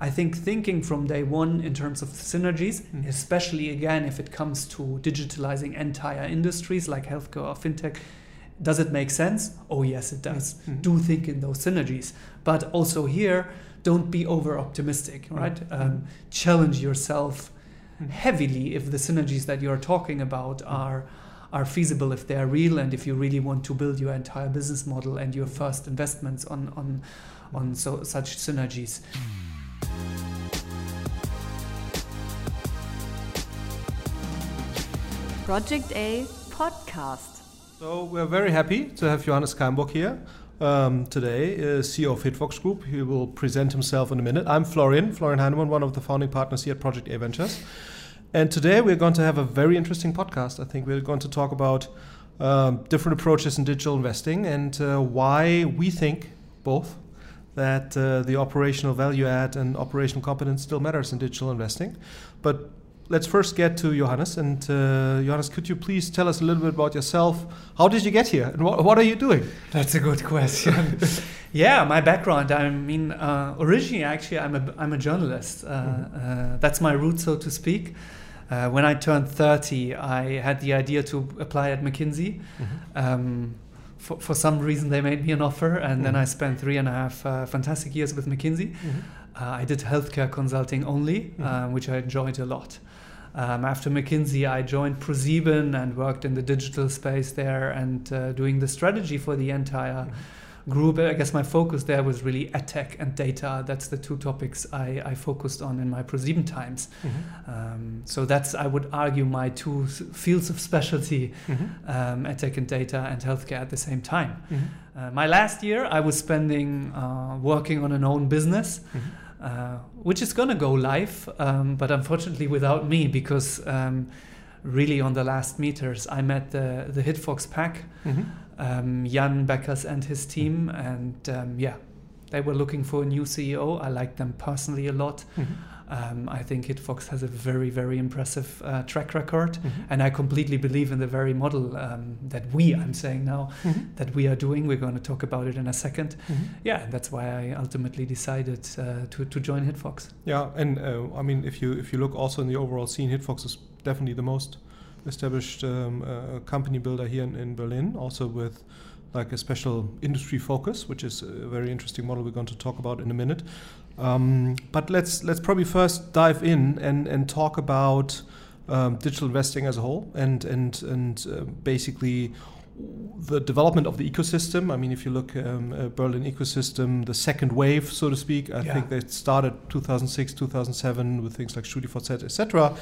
I think thinking from day one in terms of synergies, Mm. especially again if it comes to digitalizing entire industries like healthcare or fintech, does it make sense? Oh, yes, it does. Mm. Do think in those synergies. But also here, don't be over optimistic, right? Mm. Um, challenge yourself Mm. heavily if the synergies that you're talking about are are feasible if they are real and if you really want to build your entire business model and your first investments on on on so such synergies Project A podcast. So we're very happy to have Johannes Keienburg here um, today, uh, CEO of Hitfox Group. He will present himself in a minute. I'm Florian, Florian Heinemann, one of the founding partners here at Project A Ventures. And today we're going to have a very interesting podcast. I think we're going to talk about um, different approaches in digital investing and uh, why we think both that uh, the operational value add and operational competence still matters in digital investing. But let's first get to Johannes. And uh, Johannes, could you please tell us a little bit about yourself? How did you get here, and what, what are you doing? That's a good question. yeah, my background. I mean, uh, originally, actually, I'm a I'm a journalist. Uh, uh, that's my root, so to speak. Uh, when I turned 30, I had the idea to apply at McKinsey. Um, for, for some reason, they made me an offer, and then Mhm. I spent three and a half uh, fantastic years with McKinsey. Uh, I did healthcare consulting only, Mhm. um, which I enjoyed a lot. Um, after McKinsey, I joined ProSieben and worked in the digital space there and uh, doing the strategy for the entire group. I guess my focus there was really edtech and data. That's the two topics I, I focused on in my ProSieben times. Um, so that's, I would argue, my two fields of specialty, um, edtech and data and healthcare at the same time. Uh, my last year, I was spending uh, working on an own business, uh, which is going to go live, um, but unfortunately without me, because um, really on the last meters, I met the, the Hitfox pack, um, Jan Beckers and his team, and um, yeah, they were looking for a new CEO. I like them personally a lot. Um, I think Hitfox has a very, very impressive uh, track record, and I completely believe in the very model um, that we, I'm saying now, that we are doing. We're going to talk about it in a 2nd Yeah, that's why I ultimately decided uh, to, to join Hitfox. Yeah, and uh, I mean, if you if you look also in the overall scene, Hitfox is definitely the most established um, uh, company builder here in, in Berlin, also with like a special industry focus, which is a very interesting model we're going to talk about in a minute. Um, but let's let's probably first dive in and and talk about um, digital investing as a whole and and and uh, basically the development of the ecosystem. I mean, if you look um, uh, Berlin ecosystem, the second wave, so to speak, I Yeah. think they started 2006, 2007 with things like StudiVZ, etc.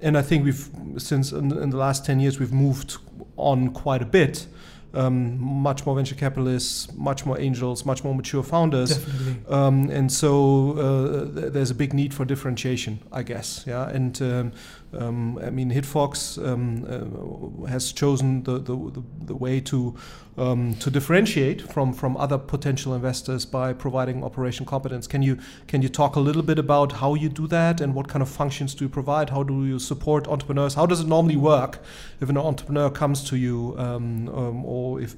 And I think we've since in, in the last 10 years we've moved on quite a bit. Um, much more venture capitalists, much more angels, much more mature founders. Um, and so uh, th- there's a big need for differentiation, I guess. Yeah, and um, um, I mean, Hitfox um, uh, has chosen the, the, the, the way to um, to differentiate from from other potential investors by providing operation competence. Can you can you talk a little bit about how you do that and what kind of functions do you provide? How do you support entrepreneurs? How does it normally work if an entrepreneur comes to you, um, um, or if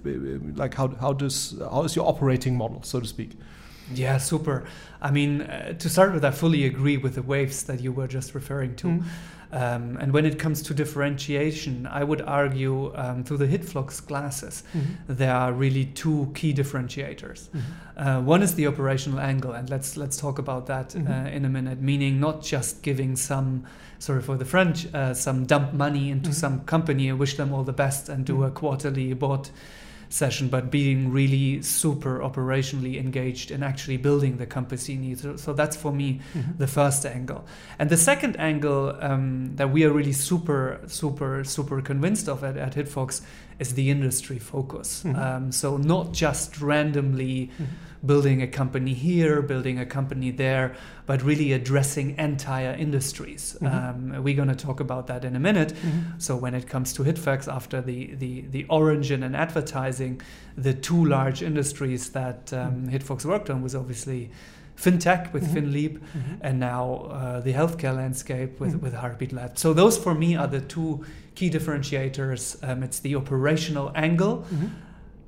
like how how does how is your operating model, so to speak? Yeah, super. I mean, uh, to start with, I fully agree with the waves that you were just referring to. Mm. Um, and when it comes to differentiation, I would argue um, through the Hitfox glasses, there are really two key differentiators. Uh, one is the operational angle, and let's let's talk about that Mhm. uh, in a minute. Meaning not just giving some, sorry for the French, uh, some dump money into Mhm. some company and wish them all the best and do a Mhm. quarterly board session, but being really super operationally engaged in actually building the compass company. So, so that's for me the first angle. And the second angle um, that we are really super, super, super convinced of at, at Hitfox is the industry focus. Mhm. Um, so not just randomly building a company here, building a company there, but really addressing entire industries. Mhm. Um, we're going to talk about that in a minute. So when it comes to Hitfox, after the, the, the origin and advertising, the two large industries that um, Hitfox worked on was obviously fintech with Mhm. FinLeap Mm-hmm. and now uh, the healthcare landscape with, Mhm. with Heartbeat Lab. So those for me are the two key differentiators. Um, it's the operational angle Mm-hmm.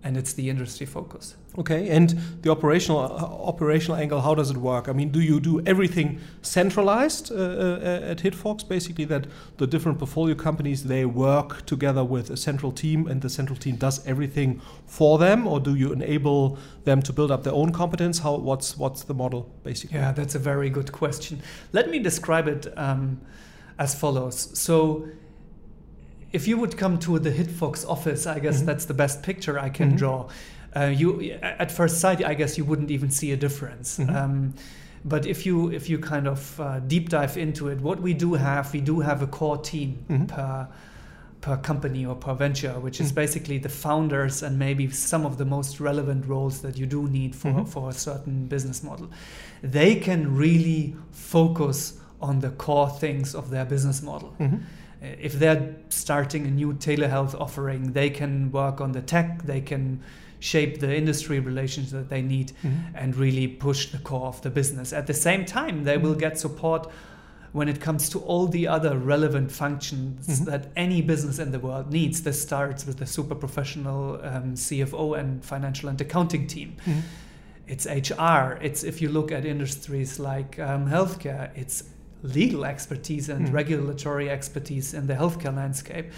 and it's the industry focus. Okay, and the operational uh, operational angle, how does it work? I mean, do you do everything centralized uh, uh, at Hitfox? Basically, that the different portfolio companies they work together with a central team, and the central team does everything for them, or do you enable them to build up their own competence? How what's what's the model basically? Yeah, that's a very good question. Let me describe it um, as follows. So if you would come to the Hitfox office, I guess mm-hmm. that's the best picture I can mm-hmm. draw. Uh, you at first sight, I guess you wouldn't even see a difference. Mm-hmm. Um, but if you if you kind of uh, deep dive into it, what we do have, we do have a core team mm-hmm. per per company or per venture, which is mm-hmm. basically the founders and maybe some of the most relevant roles that you do need for, mm-hmm. for a certain business model. They can really focus on the core things of their business model. Mm-hmm if they're starting a new telehealth offering, they can work on the tech, they can shape the industry relations that they need mm-hmm. and really push the core of the business. At the same time, they mm-hmm. will get support when it comes to all the other relevant functions mm-hmm. that any business in the world needs. This starts with the super professional um, CFO and financial and accounting team. Mm-hmm. It's HR. It's if you look at industries like um, healthcare, it's legal expertise and mm. regulatory expertise in the healthcare landscape.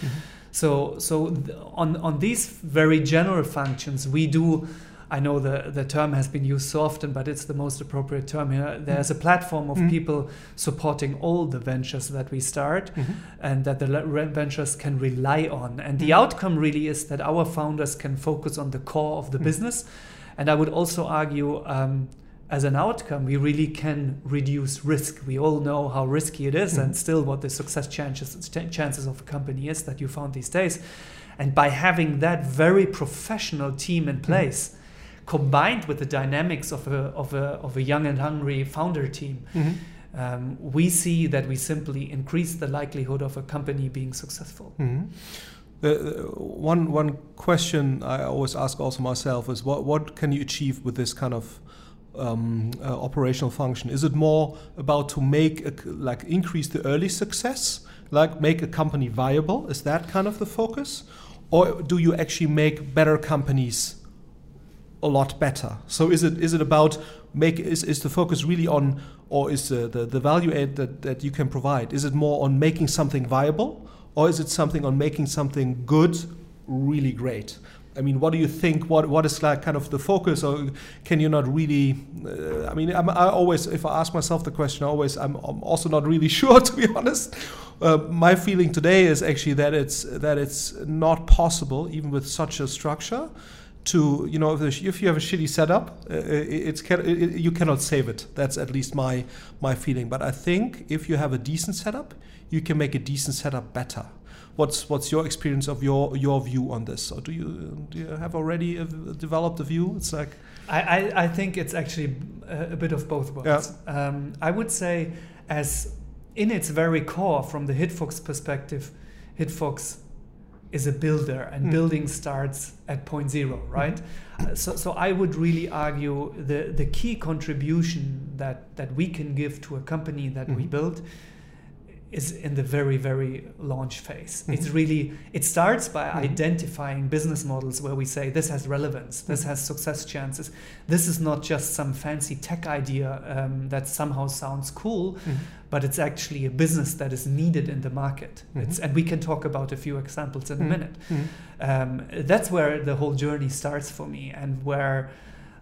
Mm-hmm. So, so th- on on these very general functions, we do. I know the, the term has been used so often, but it's the most appropriate term here. There's a platform of mm-hmm. people supporting all the ventures that we start mm-hmm. and that the ventures can rely on. And the mm-hmm. outcome really is that our founders can focus on the core of the mm-hmm. business. And I would also argue um, as an outcome, we really can reduce risk. We all know how risky it is, mm-hmm. and still what the success chances chances of a company is that you found these days. And by having that very professional team in mm-hmm. place, mm-hmm. combined with the dynamics of a of a of a young and hungry founder team. Mm-hmm. Um, we see that we simply increase the likelihood of a company being successful. Mm-hmm. Uh, one one question I always ask also myself is what what can you achieve with this kind of um, uh, operational function? Is it more about to make a, like increase the early success, like make a company viable? Is that kind of the focus, or do you actually make better companies a lot better? So is it is it about make is, is the focus really on or is the, the, the value add that, that you can provide is it more on making something viable or is it something on making something good really great I mean, what do you think? What what is like kind of the focus, or can you not really? Uh, I mean, I'm, i always, if I ask myself the question, I always I'm, I'm also not really sure, to be honest. Uh, my feeling today is actually that it's that it's not possible, even with such a structure, to you know if, if you have a shitty setup, uh, it's it, it, you cannot save it. That's at least my my feeling. But I think if you have a decent setup, you can make a decent setup better what's what's your experience of your your view on this? Or do you do you have already a, developed a view? It's like I, I, I think it's actually a, a bit of both worlds. Yeah. Um, I would say as in its very core, from the Hitfox perspective, Hitfox is a builder, and mm. building starts at point zero, right? Mm. Uh, so, so I would really argue the the key contribution that that we can give to a company that mm. we hmm. build is in the very very launch phase mm-hmm. it's really it starts by mm-hmm. identifying business models where we say this has relevance this mm-hmm. has success chances this is not just some fancy tech idea um, that somehow sounds cool mm-hmm. but it's actually a business that is needed in the market mm-hmm. and we can talk about a few examples in a mm-hmm. minute um, that's where the whole journey starts for me and where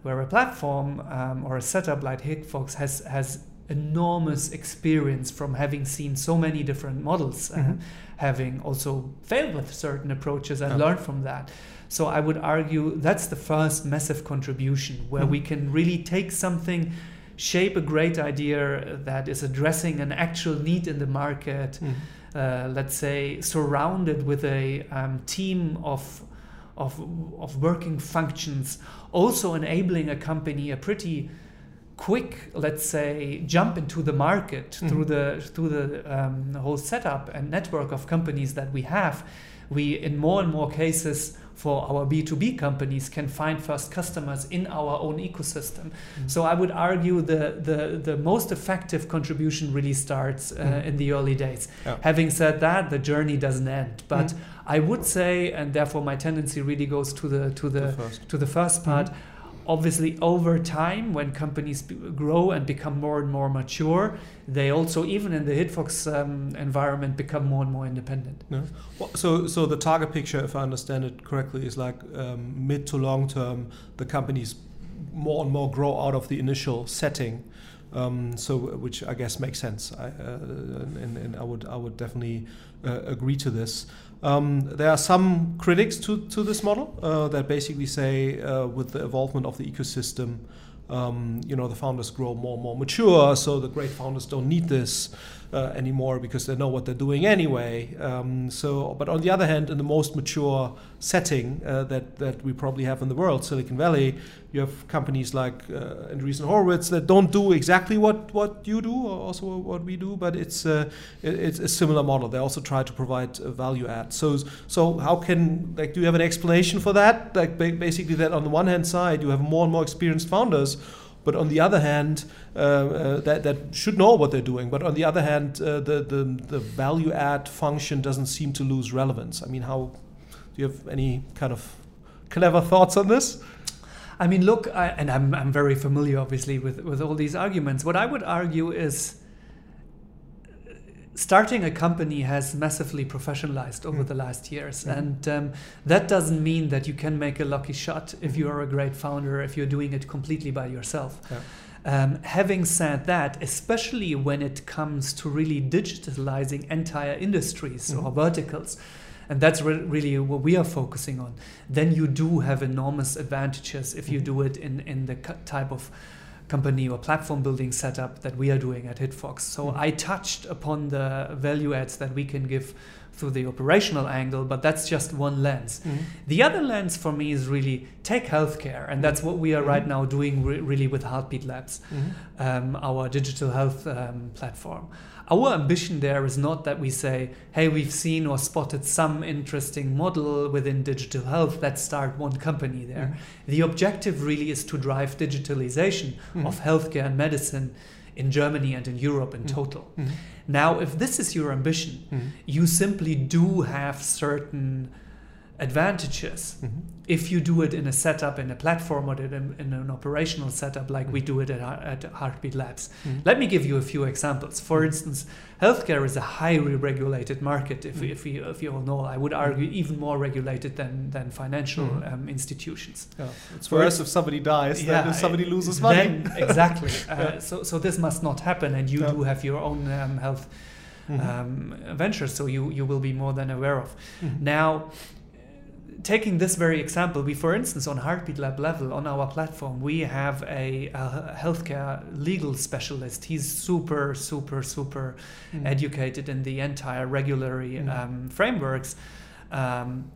where a platform um, or a setup like Hitfox has has enormous experience from having seen so many different models and mm-hmm. having also failed with certain approaches and learned from that. So I would argue that's the first massive contribution where mm-hmm. we can really take something, shape a great idea that is addressing an actual need in the market. Mm-hmm. Uh, let's say surrounded with a um, team of of of working functions, also enabling a company a pretty quick, let's say, jump into the market mm-hmm. through the through the um, whole setup and network of companies that we have, we in more and more cases for our B2B companies can find first customers in our own ecosystem. Mm-hmm. So I would argue the, the, the most effective contribution really starts uh, mm-hmm. in the early days. Having said that, the journey doesn't end. But mm-hmm. I would say, and therefore my tendency really goes to the to the, the first. to the first part mm-hmm obviously over time when companies grow and become more and more mature they also even in the hitfox um, environment become more and more independent yeah. well, so so the target picture if i understand it correctly is like um, mid to long term the companies more and more grow out of the initial setting um, so which I guess makes sense. I, uh, and, and, I would I would definitely uh, agree to this. Um, there are some critics to, to this model uh, that basically say uh, with the evolvement of the ecosystem, um, you know, the founders grow more and more mature, so the great founders don't need this uh, anymore because they know what they're doing anyway. Um, so, but on the other hand, in the most mature setting uh, that that we probably have in the world, Silicon Valley, you have companies like uh, Andreessen Horowitz that don't do exactly what what you do, or also what we do, but it's uh, it's a similar model. They also try to provide value add. So, so how can like do you have an explanation for that? Like basically that on the one hand side, you have more and more experienced founders but on the other hand, uh, uh, that, that should know what they're doing. But on the other hand, uh, the, the, the value add function doesn't seem to lose relevance. I mean, how do you have any kind of clever thoughts on this? I mean, look, I, and I'm, I'm very familiar, obviously, with, with all these arguments. What I would argue is starting a company has massively professionalized over mm. the last years. Mm. And um, that doesn't mean that you can make a lucky shot if you are a great founder, if you're doing it completely by yourself. Yeah. Um, having said that, especially when it comes to really digitalizing entire industries mm. or verticals, and that's re- really what we are focusing on, then you do have enormous advantages if you mm. do it in, in the type of company or platform building setup that we are doing at Hitfox. So mm-hmm. I touched upon the value adds that we can give through the operational angle, but that's just one lens. Mm-hmm. The other lens for me is really take healthcare, and that's what we are mm-hmm. right now doing re- really with Heartbeat Labs, mm-hmm. um, our digital health um, platform our ambition there is not that we say, hey, we've seen or spotted some interesting model within digital health, let's start one company there. Mm-hmm. The objective really is to drive digitalization mm-hmm. of healthcare and medicine in Germany and in Europe in mm-hmm. total. Mm-hmm. Now, if this is your ambition, mm-hmm. you simply do have certain advantages mm-hmm. if you do it in a setup in a platform or in, in an operational setup like mm-hmm. we do it at, at heartbeat labs mm-hmm. let me give you a few examples for mm-hmm. instance healthcare is a highly regulated market if, mm-hmm. if, you, if you all know i would argue mm-hmm. even more regulated than, than financial um, institutions yeah. it's worse if somebody dies yeah, than if somebody loses money exactly uh, yeah. so, so this must not happen and you yeah. do have your own um, health um, ventures so you, you will be more than aware of now taking this very example, we, for instance, on Heartbeat Lab level on our platform, we have a, a healthcare legal specialist. He's super, super, super mm. educated in the entire regulatory mm. um, frameworks, um,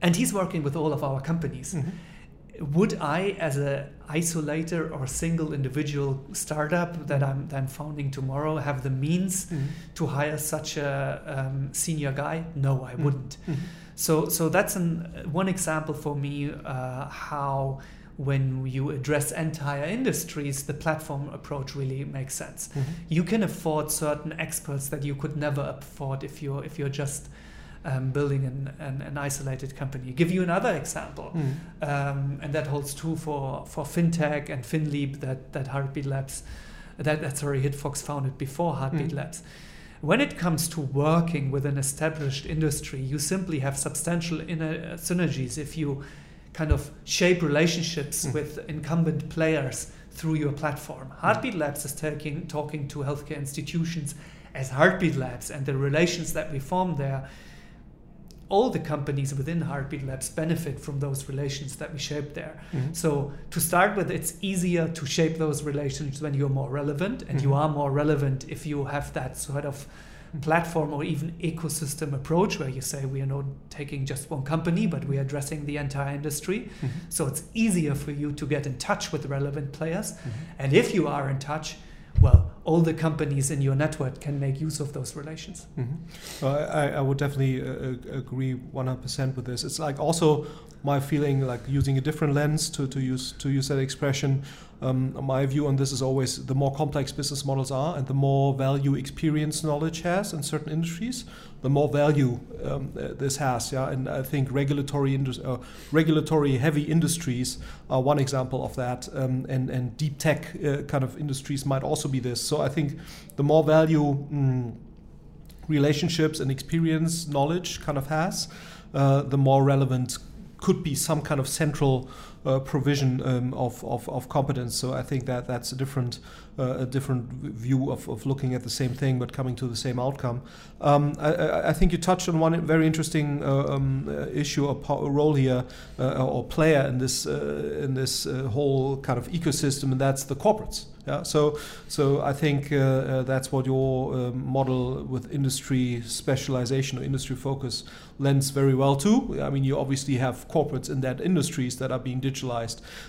and he's working with all of our companies. Mm-hmm. Would I, as a isolator or single individual startup that I'm, that I'm founding tomorrow, have the means mm-hmm. to hire such a um, senior guy? No, I mm-hmm. wouldn't. Mm-hmm. So, so that's an, one example for me uh, how when you address entire industries, the platform approach really makes sense. Mm-hmm. You can afford certain experts that you could never afford if you're if you're just um, building an, an, an, isolated company. Give you another example, mm. um, and that holds true for, for fintech and FinLeap that that Heartbeat Labs, that, that sorry Hitfox founded before Heartbeat mm. Labs. When it comes to working with an established industry, you simply have substantial inner uh, synergies if you kind of shape relationships mm. with incumbent players through your platform. Mm. Heartbeat Labs is taking, talking to healthcare institutions as Heartbeat Labs, and the relations that we form there all the companies within Heartbeat Labs benefit from those relations that we shape there. Mm-hmm. So to start with, it's easier to shape those relations when you're more relevant, and mm-hmm. you are more relevant if you have that sort of mm-hmm. platform or even ecosystem approach where you say we are not taking just one company but we are addressing the entire industry mm-hmm. so it's easier for you to get in touch with relevant players mm-hmm. and if you are in touch well all the companies in your network can make use of those relations. Mm-hmm. I, I, would definitely uh, agree 100% with this. It's like also my feeling, like using a different lens to, to use to use that expression. Um, my view on this is always the more complex business models are, and the more value experience knowledge has in certain industries, the more value um, uh, this has. Yeah, and I think regulatory uh, regulatory heavy industries are one example of that, um, and and deep tech uh, kind of industries might also be this. So I think the more value. Mm, relationships and experience knowledge kind of has, uh, the more relevant could be some kind of central provision um, of, of, of, competence. So I think that that's a different uh, a different view of, of looking at the same thing but coming to the same outcome. Um, I, I, think you touched on one very interesting uh, um, uh, issue or role here uh, or player in this uh, in this whole kind of ecosystem, and that's the corporates. Yeah, so so I think uh, uh, that's what your uh, model with industry specialization or industry focus lends very well to. I mean, you obviously have corporates in that industries that are being digitalized.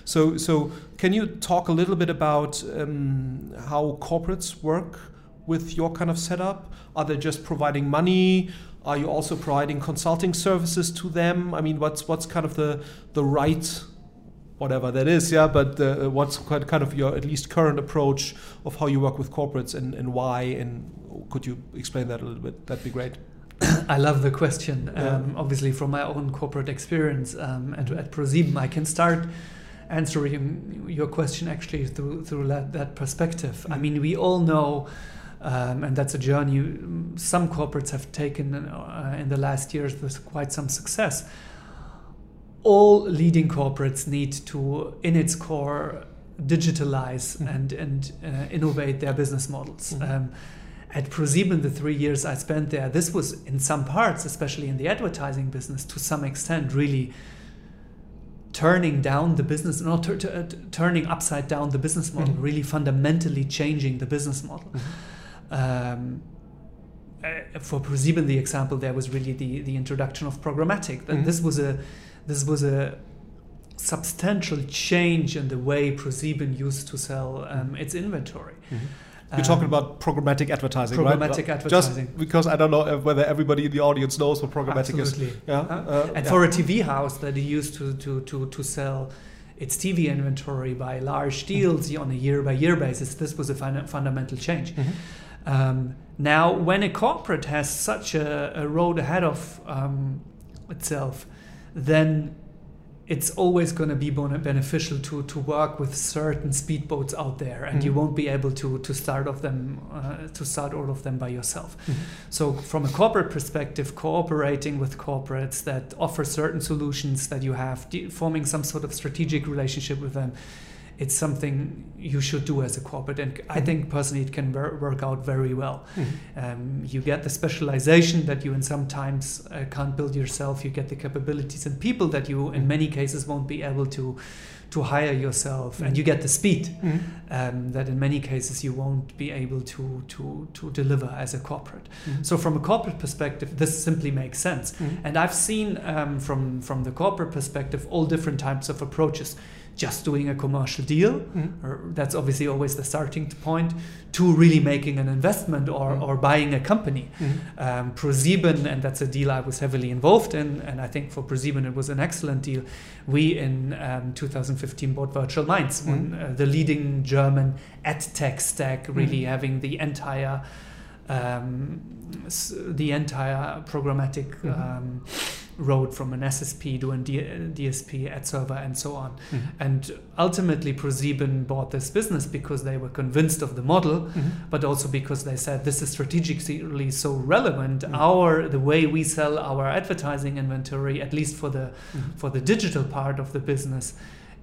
So so can you talk a little bit about um, how corporates work with your kind of setup? Are they just providing money? Are you also providing consulting services to them? I mean, what's what's kind of the the right whatever that is, yeah. But uh, what's kind of your at least current approach of how you work with corporates and, and why? And could you explain that a little bit? That'd be great. I love the question. Yeah. Um, obviously, from my own corporate experience um, and at ProSieben, I can start answering your question actually through through that, that perspective. I mean, we all know. Um, and that's a journey some corporates have taken uh, in the last years with quite some success all leading corporates need to, in its core, digitalize mm-hmm. and, and uh, innovate their business models. Mm-hmm. Um, at ProSieben, the three years I spent there, this was in some parts, especially in the advertising business, to some extent, really turning down the business, not t- t- t- turning upside down the business model, mm-hmm. really fundamentally changing the business model. Mm-hmm. Um, uh, for ProSieben, the example there was really the, the introduction of programmatic. That mm-hmm. this was a this was a substantial change in the way ProSieben used to sell um, its inventory. Mm-hmm. You're talking um, about programmatic advertising, programmatic right? Programmatic advertising. Just because I don't know whether everybody in the audience knows what programmatic Absolutely. is. Yeah. Uh, uh, and yeah. for a TV house that used to, to, to, to sell its TV inventory by large deals mm-hmm. on a year by year basis, this was a fun- fundamental change. Mm-hmm. Um, now, when a corporate has such a, a road ahead of um, itself, then it's always going to be beneficial to to work with certain speedboats out there, and mm-hmm. you won't be able to to start of them uh, to start all of them by yourself. Mm-hmm. So, from a corporate perspective, cooperating with corporates that offer certain solutions that you have, de- forming some sort of strategic relationship with them, it's something you should do as a corporate. And I mm-hmm. think personally it can wor- work out very well. Mm-hmm. Um, you get the specialization that you in sometimes uh, can't build yourself. You get the capabilities and people that you in mm-hmm. many cases won't be able to to hire yourself, mm-hmm. and you get the speed mm-hmm. um, that in many cases you won't be able to to to deliver as a corporate. Mm-hmm. So from a corporate perspective, this simply makes sense. And I've seen um, from from the corporate perspective all different types of approaches just doing a commercial deal, mm-hmm. that's obviously always the starting point, to really making an investment or, mm-hmm. or buying a company. Mm-hmm. Um, ProSieben, and that's a deal I was heavily involved in, and I think for ProSieben it was an excellent deal. We in um, 2015 bought Virtual Minds, one, uh, the leading German ad tech stack, really having the entire um, the entire programmatic mm-hmm. Road from an SSP to a DSP, ad server, and so on. Mm-hmm. And ultimately, ProSieben bought this business because they were convinced of the model, mm-hmm. but also because they said this is strategically so relevant. Mm-hmm. Our the way we sell our advertising inventory, at least for the mm-hmm. for the digital part of the business,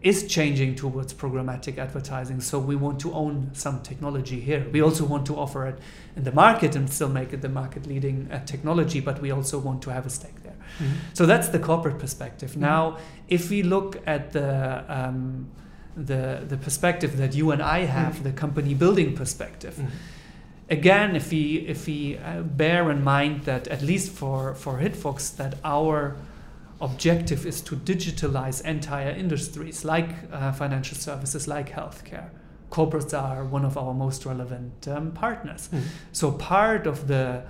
is changing towards programmatic advertising. So we want to own some technology here. We also want to offer it in the market and still make it the market leading uh, technology, but we also want to have a stake. Mm-hmm. So that's the corporate perspective. Mm-hmm. Now, if we look at the um, the the perspective that you and I have, mm-hmm. the company building perspective. Mm-hmm. Again, if we if we uh, bear in mind that at least for for Hitfox that our objective is to digitalize entire industries like uh, financial services, like healthcare, corporates are one of our most relevant um, partners. Mhm. So part of the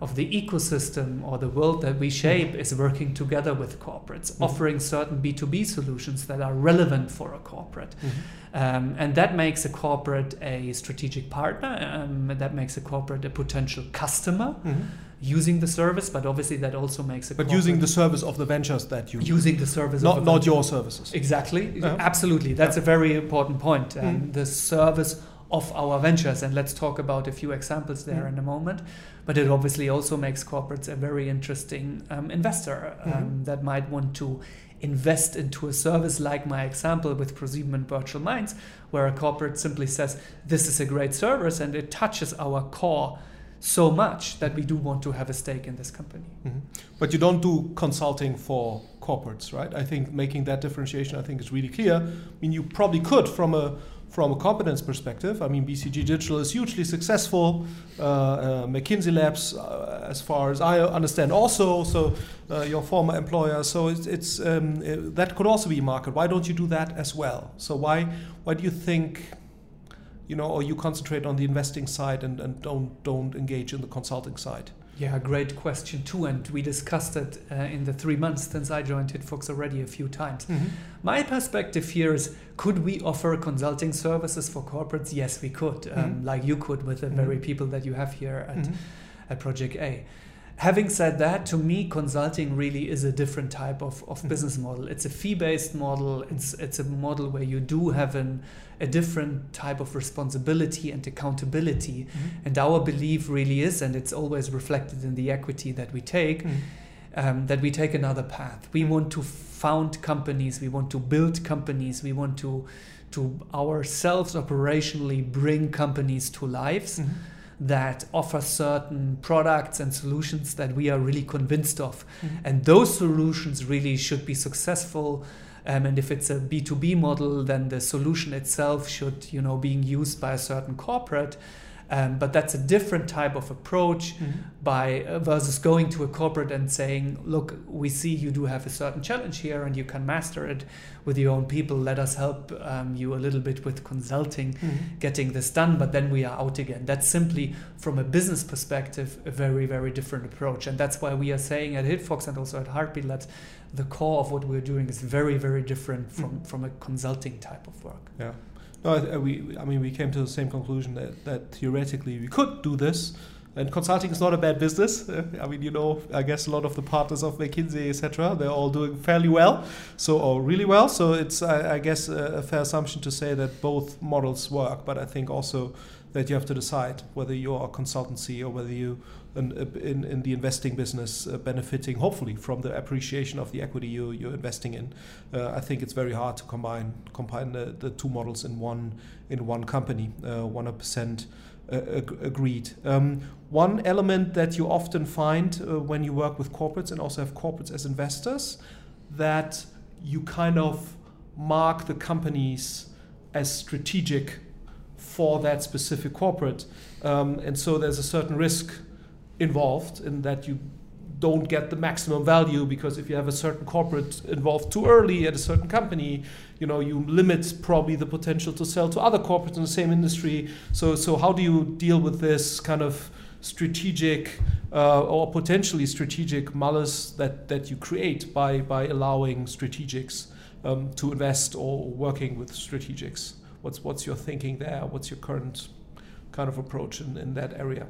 of the ecosystem or the world that we shape is working together with corporates, Mhm. offering certain B2B solutions that are relevant for a corporate. Mhm. Um, and that makes a corporate a strategic partner, um, that makes a corporate a potential customer Mhm. using the service, but obviously that also makes a But using the service of the ventures that you using the service not not venture. your services. Exactly, Yeah. absolutely. That's Yeah. a very important point. Um, Mm. The service of our ventures, and let's talk about a few examples there in a moment. But it obviously also makes corporates a very interesting um, investor um, Mhm. that might want to invest into a service like my example with ProSieben and Virtual Minds, where a corporate simply says, This is a great service and it touches our core so much that we do want to have a stake in this company. Mhm. But you don't do consulting for corporates, right? I think making that differentiation, I think, is really clear. I mean, you probably could from a from a competence perspective. I mean, BCG Digital is hugely successful. Uh, uh, McKinsey Labs, uh, as far as I understand, also. So uh, your former employer. So it's, it's um, uh, that could also be a market. Why don't you do that as well? So why why do you think? You know, or you concentrate on the investing side and, and don't don't engage in the consulting side. Yeah, great question too, and we discussed it uh, in the three months since I joined HitFox already a few times. My perspective here is: could we offer consulting services for corporates? Yes, we could, um, Mhm. like you could with the Mhm. very people that you have here at, Mhm. at Project A. Having said that, to me, consulting really is a different type of, of Mhm. business model. It's a fee-based model. It's it's a model where you do have an, a different type of responsibility and accountability. Mhm. And our belief really is, and it's always reflected in the equity that we take, Mhm. um, that we take another path. We want to found companies, we want to build companies, we want to to ourselves operationally bring companies to lives Mhm. That offer certain products and solutions that we are really convinced of. Mhm. And those solutions really should be successful. Um, and if it's a B2B model, then the solution itself should, you know, being used by a certain corporate. Um, but that's a different type of approach Mhm. by uh, versus going to a corporate and saying, "Look, we see you do have a certain challenge here, and you can master it with your own people. Let us help um, you a little bit with consulting, Mhm. getting this done, but then we are out again." That's simply, from a business perspective, a very, very different approach, and that's why we are saying at HitFox and also at Heartbeat that the core of what we're doing is very, very different from Mhm. from a consulting type of work. Yeah. No, I, we, I mean, we came to the same conclusion that, that theoretically we could do this. And consulting is not a bad business. I mean, you know, I guess a lot of the partners of McKinsey, etc., they're all doing fairly well, so or really well. So it's, I, I guess, a, fair assumption to say that both models work. But I think also that you have to decide whether you're a consultancy or whether you in, in, in the investing business uh, benefiting hopefully from the appreciation of the equity you, you're investing in uh, I think it's very hard to combine combine the, the two models in one in one company uh, 100% uh, agreed. Um, one element that you often find uh, when you work with corporates and also have corporates as investors that you kind of mark the companies as strategic for that specific corporate. Um, and so there's a certain risk involved in that you don't get the maximum value because if you have a certain corporate involved too early at a certain company, you know, you limit probably the potential to sell to other corporates in the same industry. So, so how do you deal with this kind of strategic uh, or potentially strategic malice that, that you create by, by allowing strategics um, to invest or working with strategics? What's, what's your thinking there? What's your current kind of approach in, in that area?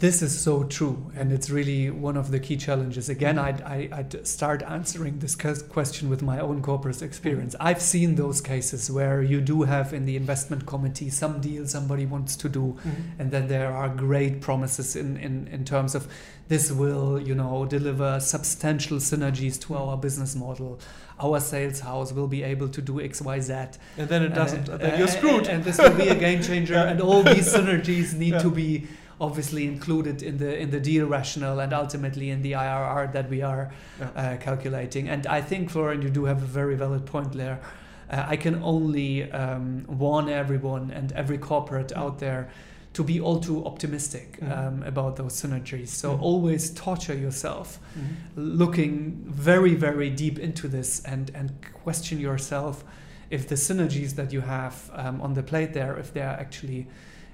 This is so true, and it's really one of the key challenges. Again, I'd, I, I'd start answering this question with my own corporate experience. I've seen those cases where you do have in the investment committee some deal somebody wants to do, Mm-hmm. and then there are great promises in, in, in terms of this will, you know, deliver substantial synergies to our business model. Our sales house will be able to do X, Y, Z. And then it doesn't, Uh, then you're screwed. And, and this will be a game changer, Yeah. and all these synergies need Yeah. to be obviously included in the in the deal rationale and ultimately in the IRR that we are Yeah. uh, calculating. And I think, Florian, you do have a very valid point there. Uh, I can only um, warn everyone and every corporate out there to be all too optimistic Mhm. um, about those synergies. So Mhm. always torture yourself, Mhm. looking very, very deep into this and, and question yourself if the synergies that you have um, on the plate there, if they are actually,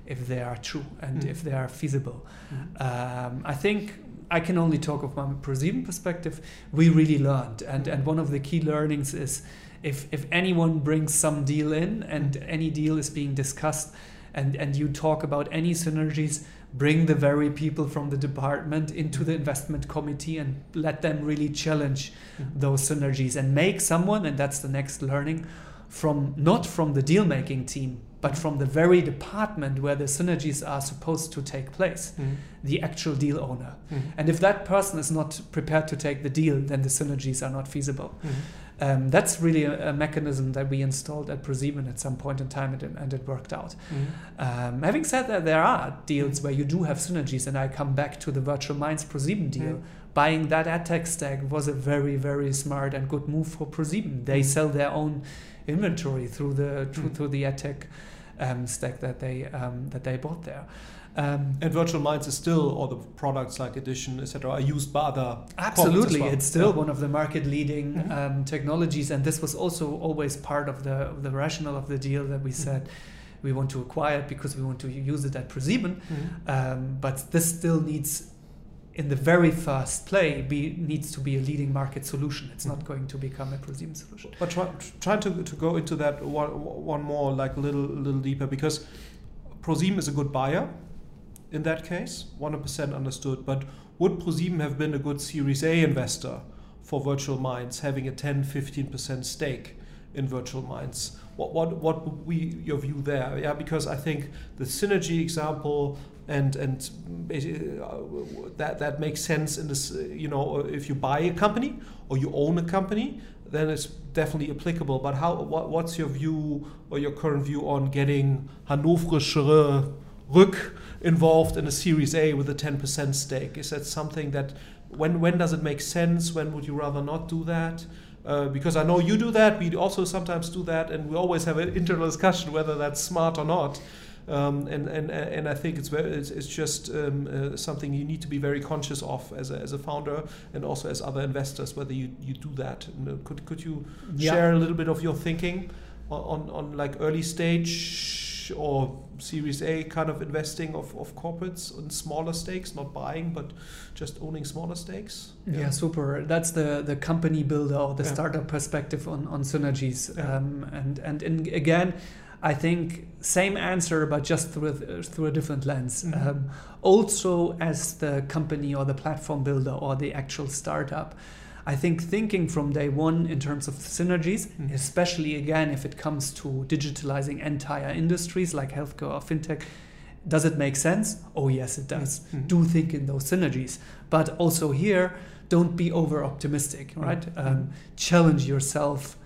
if they are true and Mm. if they are feasible. Mhm. Um, I think I can only talk of my ProSieben perspective. We really learned, and and one of the key learnings is if if anyone brings some deal in and any deal is being discussed, and and you talk about any synergies, bring the very people from the department into the investment committee and let them really challenge Mhm. those synergies and make someone, and that's the next learning, from not from the deal making team, but from the very department where the synergies are supposed to take place, Mhm. the actual deal owner. Mhm. And if that person is not prepared to take the deal, then the synergies are not feasible. Mhm. Um, that's really a, a mechanism that we installed at ProSieben at some point in time, and it, and it worked out. Um, having said that, there are deals where you do have synergies, and I come back to the Virtual Minds ProSieben deal. Mm. Buying that AdTech stack was a very, very smart and good move for ProSieben. They Mm. sell their own inventory through the through, Mm. through the AdTech um, stack that they um, that they bought there. Um, And Virtual Minds is still, or the products like Adition, etc., are used by other. Absolutely, well. it's still Yeah. one of the market leading Mhm. um, technologies, and this was also always part of the of the rationale of the deal that we Mm-hmm. said we want to acquire it because we want to use it at ProSieben. Mhm. Um, but this still needs, in the very first play, be needs to be a leading market solution. It's not going to become a ProSieben solution. But try, trying to, to go into that one, one more, like a little, little deeper, because ProSieben is a good buyer in that case, 100% understood. But would ProSieben have been a good Series A investor for Virtual Minds, having a 10 15% stake in Virtual Minds? What, what, what would be your view there? Yeah, because I think the synergy example and and uh, that that makes sense in this. uh, You know, if you buy a company or you own a company, then it's definitely applicable. But how? What, what's your view or your current view on getting Hannoverische Rück involved in a Series A with a 10% stake? Is that something that when when does it make sense? When would you rather not do that? Uh, because I know you do that, we also sometimes do that, and we always have an internal discussion whether that's smart or not. Um, and, and and I think it's very, it's, it's just um, uh, something you need to be very conscious of as a, as a founder and also as other investors whether you, you do that. And, could could you Yeah. share a little bit of your thinking on, on, like early stage or Series A kind of investing of, of corporates on smaller stakes, not buying but just owning smaller stakes? Yeah, super. That's the the company builder or the Yeah. startup perspective on on synergies. Yeah. Um, and, and and again, I think same answer, but just through a, through a different lens. Mhm. Um, also, as the company or the platform builder or the actual startup, I think thinking from day one in terms of synergies, Mhm. especially again if it comes to digitalizing entire industries like healthcare or fintech, does it make sense? Oh yes, it does. Mhm. Do think in those synergies, but also here, don't be over optimistic, right? Mhm. Um, challenge yourself.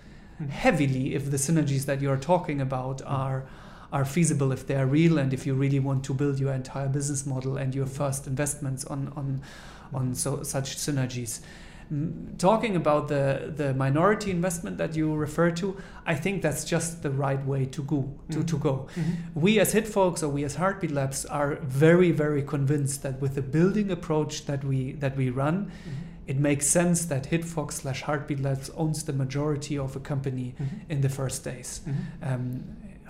Heavily if the synergies that you're talking about are are feasible if they are real and if you really want to build your entire business model and your first investments on on on so such synergies Mm, talking about the the minority investment that you refer to i think that's just the right way to go to, to Mhm. go Mhm. we as hitfox or we as heartbeat labs are very very convinced that with the building approach that we that we run Mhm. It makes sense that hitfox slash heartbeat labs owns the majority of a company Mhm. in the first days Mhm. um,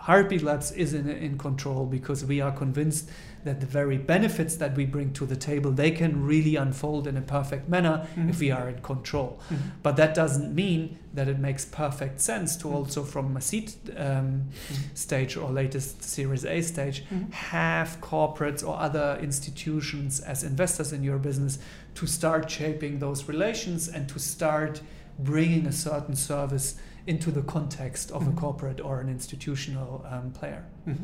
Heartbeat Labs is in, in control because we are convinced that the very benefits that we bring to the table they can really unfold in a perfect manner Mhm. if we are in control. Mhm. But that doesn't mean that it makes perfect sense to Mhm. also from a seed um, stage or latest Series A stage have corporates or other institutions as investors in your business to start shaping those relations and to start bringing a certain service into the context of Mhm. a corporate or an institutional um, player. Mhm.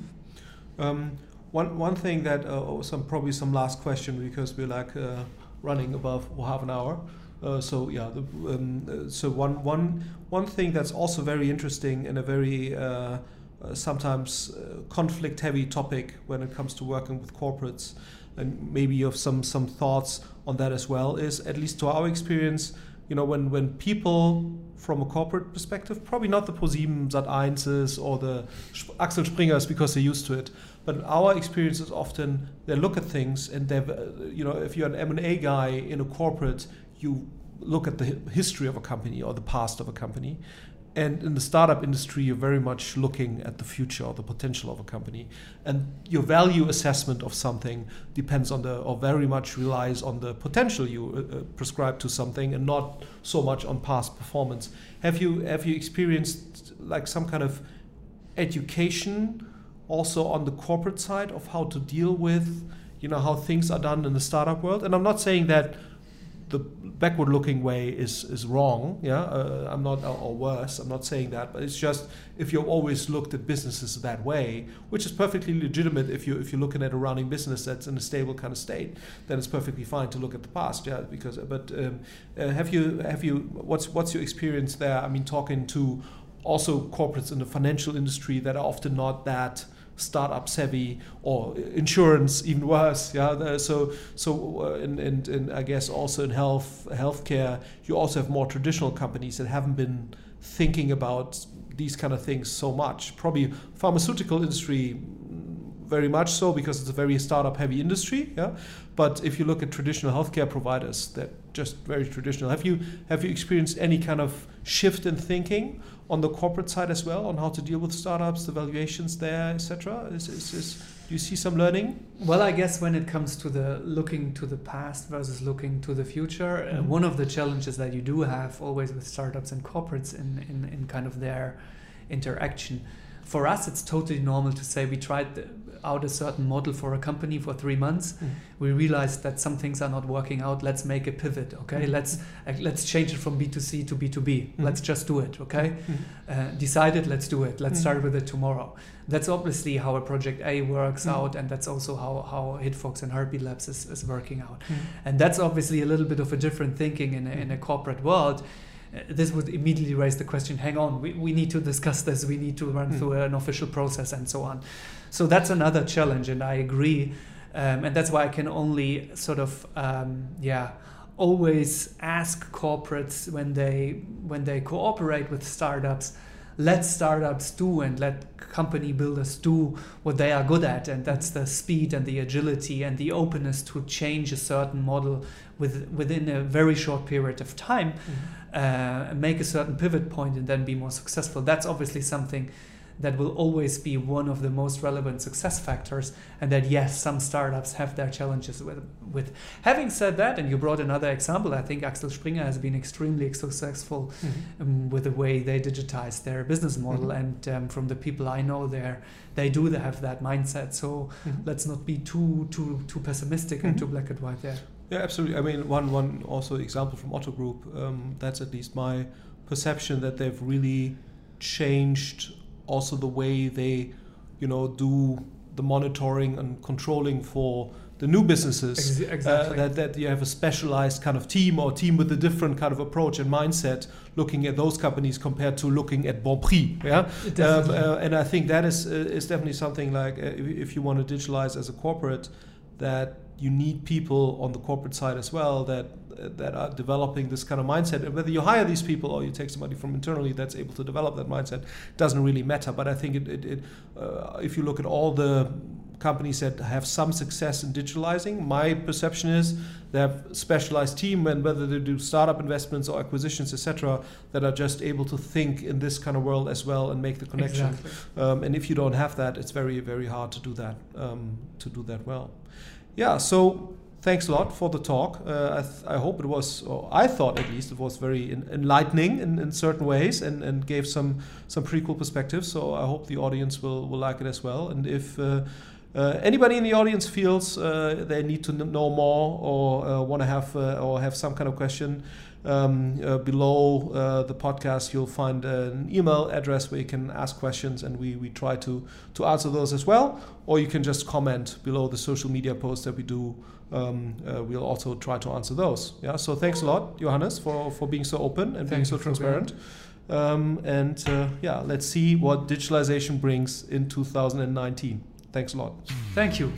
Um, one one thing that uh, oh, some probably some last question because we're like uh, running above half an hour. Uh, so yeah, the, um, uh, so one one one thing that's also very interesting and a very uh, uh, sometimes uh, conflict heavy topic when it comes to working with corporates, and maybe you have some some thoughts on that as well. Is at least to our experience, you know, when when people from a corporate perspective, probably not the ProSieben Sat1s or the Axel Springers because they're used to it, but our experience is often they look at things and they, uh, you know, if you're an M&A guy in a corporate, you look at the history of a company or the past of a company, and in the startup industry, you're very much looking at the future or the potential of a company. And your value assessment of something depends on the, or very much relies on the potential you uh, uh prescribe to something and not so much on past performance. Have you, have you experienced like some kind of education also on the corporate side of how to deal with, you know, how things are done in the startup world? And I'm not saying that the backward looking way is is wrong yeah? Uh, i'm not or worse i'm not saying that but it's just if you've always looked at businesses that way which is perfectly legitimate if you if you're looking at a running business that's in a stable kind of state then it's perfectly fine to look at the past yeah because but um, uh, have you have you what's what's your experience there? I mean talking to also corporates in the financial industry that are often not that startup savvy or insurance even worse yeah so so uh, and, and, and i guess also in health healthcare you also have more traditional companies that haven't been thinking about these kind of things so much. Probably pharmaceutical industry very much so because it's a very startup heavy industry yeah. But if you look at traditional healthcare providers that just very traditional have you have you experienced any kind of shift in thinking on the corporate side as well on how to deal with startups, the valuations there, etc. Is, is, is, do you see some learning? Well, I guess when it comes to the looking to the past versus looking to the future, uh, mm-hmm. uh, one of the challenges that you do have always with startups and corporates in, in, in kind of their interaction. For us, it's totally normal to say we tried the, out a certain model for a company for three months, mm. we realized that some things are not working out. Let's make a pivot. Okay, mm. let's uh, let's change it from B two C to B two B. Mm-hmm. Let's just do it. Okay, mm-hmm. uh, decided. Let's do it. Let's start with it tomorrow. That's obviously how a project A works out, and that's also how how HitFox and Heartbeat Labs is, is working out. And that's obviously a little bit of a different thinking in a, in a corporate world uh, this would immediately raise the question hang on we, we need to discuss this we need to run mm. through an official process and so on so that's another challenge, and I agree. Um, and that's why I can only sort of, um, yeah, always ask corporates when they when they cooperate with startups let startups do and let company builders do what they are good at and that's the speed and the agility and the openness to change a certain model with, within a very short period of time mm-hmm. uh, make a certain pivot point and then be more successful that's obviously something that will always be one of the most relevant success factors and that yes some startups have their challenges with with having said that and you brought another example i think axel springer has been extremely successful mm-hmm. um, with the way they digitize their business model mm-hmm. and um, from the people i know there they do have that mindset so mm-hmm. let's not be too too too pessimistic and mm-hmm. too black and white there yeah absolutely i mean one one also example from otto group um, that's at least my perception that they've really changed also the way they, you know, do the monitoring and controlling for the new businesses. Uh, exactly. Uh, that, that you have a specialized kind of team or team with a different kind of approach and mindset looking at those companies compared to looking at Bon Prix. Yeah. Um, uh, and I think that is, uh, is definitely something like uh, if you want to digitalize as a corporate, that you need people on the corporate side as well that that are developing this kind of mindset. And whether you hire these people or you take somebody from internally that's able to develop that mindset doesn't really matter. But I think it, it, it uh, if you look at all the companies that have some success in digitalizing, my perception is they have specialized team and whether they do startup investments or acquisitions, etc., that are just able to think in this kind of world as well and make the connection. Exactly. Um, and if you don't have that, it's very very hard to do that um, to do that well. Yeah. So thanks a lot for the talk. Uh, I, th- I, hope it was, or I thought at least, it was very in- enlightening in, in, certain ways and, and gave some some pretty cool perspectives. So I hope the audience will, will like it as well. And if uh, uh, anybody in the audience feels uh, they need to know more or uh, want to have uh, or have some kind of question, um, uh, below uh, the podcast, you'll find an email address where you can ask questions, and we, we try to, to answer those as well. Or you can just comment below the social media posts that we do. Um, uh, we'll also try to answer those. Yeah. So thanks a lot, Johannes, for, for being so open and Thank being so transparent. Um, and uh, yeah, let's see what digitalization brings in 2019. Thanks a lot. Thank you.